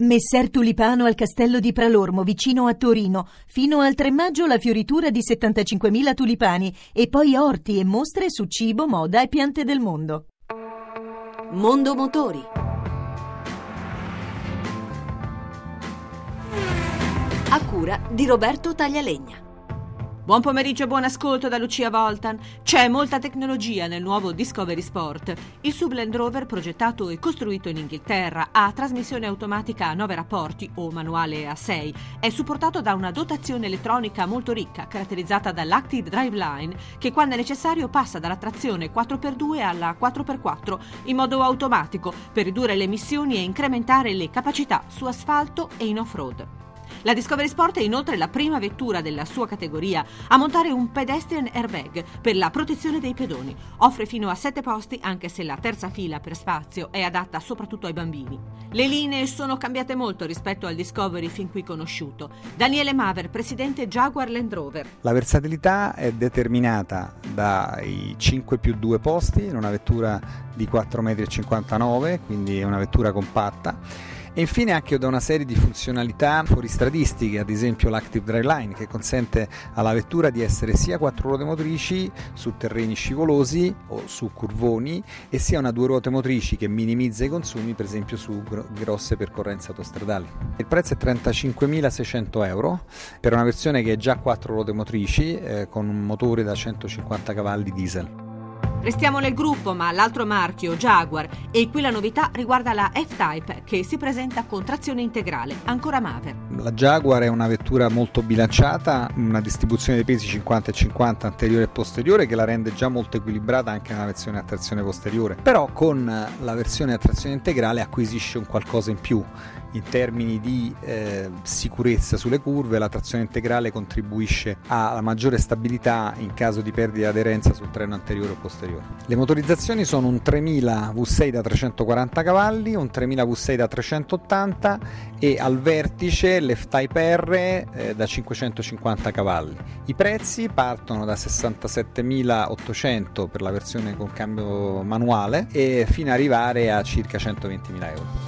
Messer Tulipano al castello di Pralormo, vicino a Torino. Fino al 3 maggio la fioritura di 75.000 tulipani e poi orti e mostre su cibo, moda e piante del mondo. Mondo Motori. A cura di Roberto Taglialegna. Buon pomeriggio e buon ascolto da Lucia Voltan. C'è molta tecnologia nel nuovo Discovery Sport. Il sub Land Rover, progettato e costruito in Inghilterra, ha trasmissione automatica a 9 rapporti o manuale a 6. È supportato da una dotazione elettronica molto ricca, caratterizzata dall'Active Drive Line, che quando è necessario passa dalla trazione 4x2 alla 4x4 in modo automatico per ridurre le emissioni e incrementare le capacità su asfalto e in off-road. La Discovery Sport è inoltre la prima vettura della sua categoria a montare un pedestrian airbag per la protezione dei pedoni. Offre fino a 7 posti anche se la terza fila per spazio è adatta soprattutto ai bambini. Le linee sono cambiate molto rispetto al Discovery fin qui conosciuto. Daniele Maver, presidente Jaguar Land Rover. La versatilità è determinata dai 5 più 2 posti in una vettura di 4,59 m, quindi è una vettura compatta e infine anche da una serie di funzionalità fuoristradistiche, ad esempio l'Active Dry Line che consente alla vettura di essere sia quattro ruote motrici su terreni scivolosi o su curvoni e sia una due ruote motrici che minimizza i consumi per esempio su grosse percorrenze autostradali. Il prezzo è 35.600 euro per una versione che è già quattro ruote motrici eh, con un motore da 150 cavalli diesel. Restiamo nel gruppo, ma l'altro marchio, Jaguar, e qui la novità riguarda la F-Type che si presenta con trazione integrale, ancora Maver. La Jaguar è una vettura molto bilanciata, una distribuzione dei pesi 50 e 50 anteriore e posteriore che la rende già molto equilibrata anche nella versione a trazione posteriore. Però con la versione a trazione integrale acquisisce un qualcosa in più in termini di eh, sicurezza sulle curve, la trazione integrale contribuisce alla maggiore stabilità in caso di perdita di aderenza sul treno anteriore o posteriore. Le motorizzazioni sono un 3000 V6 da 340 cavalli, un 3000 V6 da 380 e al vertice l'F-Type R eh, da 550 cavalli. I prezzi partono da 67.800 per la versione con cambio manuale e fino ad arrivare a circa 120.000 euro.